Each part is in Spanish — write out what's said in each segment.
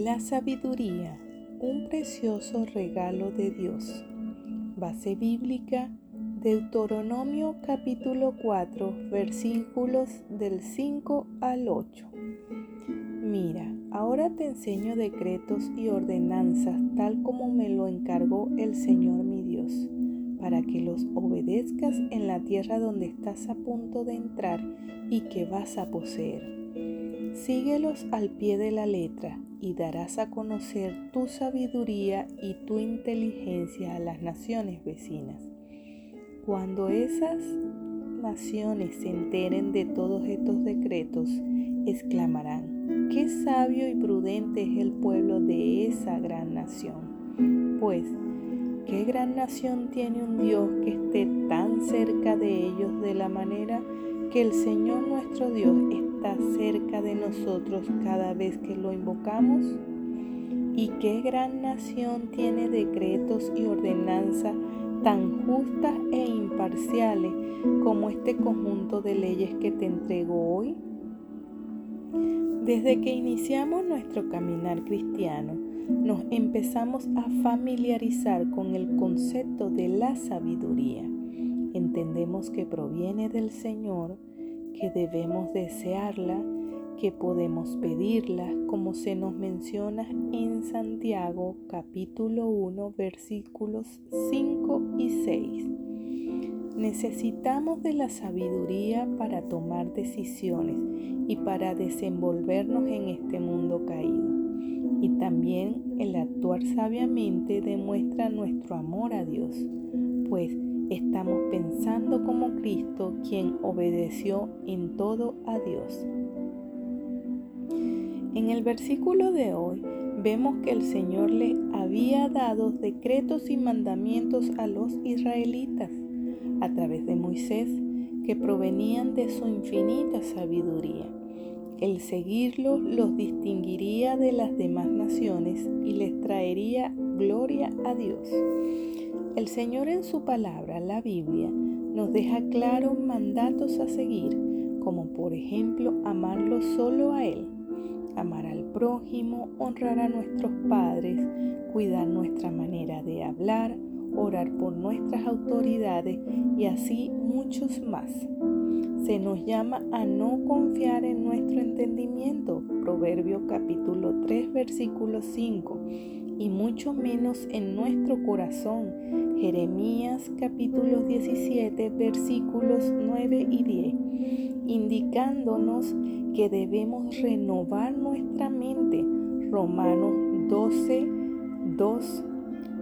La sabiduría, un precioso regalo de Dios. Base bíblica, Deuteronomio capítulo 4, versículos del 5 al 8. Mira, ahora te enseño decretos y ordenanzas tal como me lo encargó el Señor mi Dios, para que los obedezcas en la tierra donde estás a punto de entrar y que vas a poseer Síguelos al pie de la letra y darás a conocer tu sabiduría y tu inteligencia a las naciones vecinas. Cuando esas naciones se enteren de todos estos decretos, exclamarán, qué sabio y prudente es el pueblo de esa gran nación. Pues, ¿qué gran nación tiene un Dios que esté tan cerca de ellos de la manera que el Señor nuestro Dios está cerca de nosotros cada vez que lo invocamos? ¿Y qué gran nación tiene decretos y ordenanzas tan justas e imparciales como este conjunto de leyes que te entrego hoy? Desde que iniciamos nuestro caminar cristiano, nos empezamos a familiarizar con el concepto de la sabiduría entendemos que proviene del Señor, que debemos desearla, que podemos pedirla, como se nos menciona en Santiago capítulo 1 versículos 5 y 6. Necesitamos de la sabiduría para tomar decisiones y para desenvolvernos en este mundo caído. Y también el actuar sabiamente demuestra nuestro amor a Dios, pues estamos pensando como Cristo, quien obedeció en todo a Dios. En el versículo de hoy vemos que el Señor le había dado decretos y mandamientos a los israelitas a través de Moisés que provenían de su infinita sabiduría. El seguirlos los distinguiría de las demás naciones y les traería gloria a Dios. El Señor en su palabra, la Biblia, nos deja claros mandatos a seguir, como por ejemplo amarlo solo a Él, amar al prójimo, honrar a nuestros padres, cuidar nuestra manera de hablar, orar por nuestras autoridades y así muchos más. Se nos llama a no confiar en nuestro entendimiento, Proverbio capítulo 3 versículo 5 y mucho menos en nuestro corazón. Jeremías capítulo 17 versículos 9 y 10, indicándonos que debemos renovar nuestra mente. Romanos 12, 2,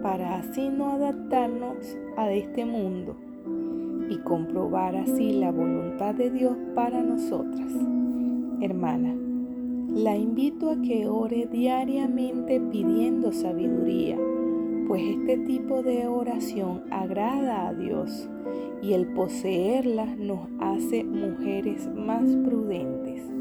para así no adaptarnos a este mundo y comprobar así la voluntad de Dios para nosotras. Hermana, la invito a que ore diariamente pidiendo sabiduría, pues este tipo de oración agrada a Dios y el poseerla nos hace mujeres más prudentes.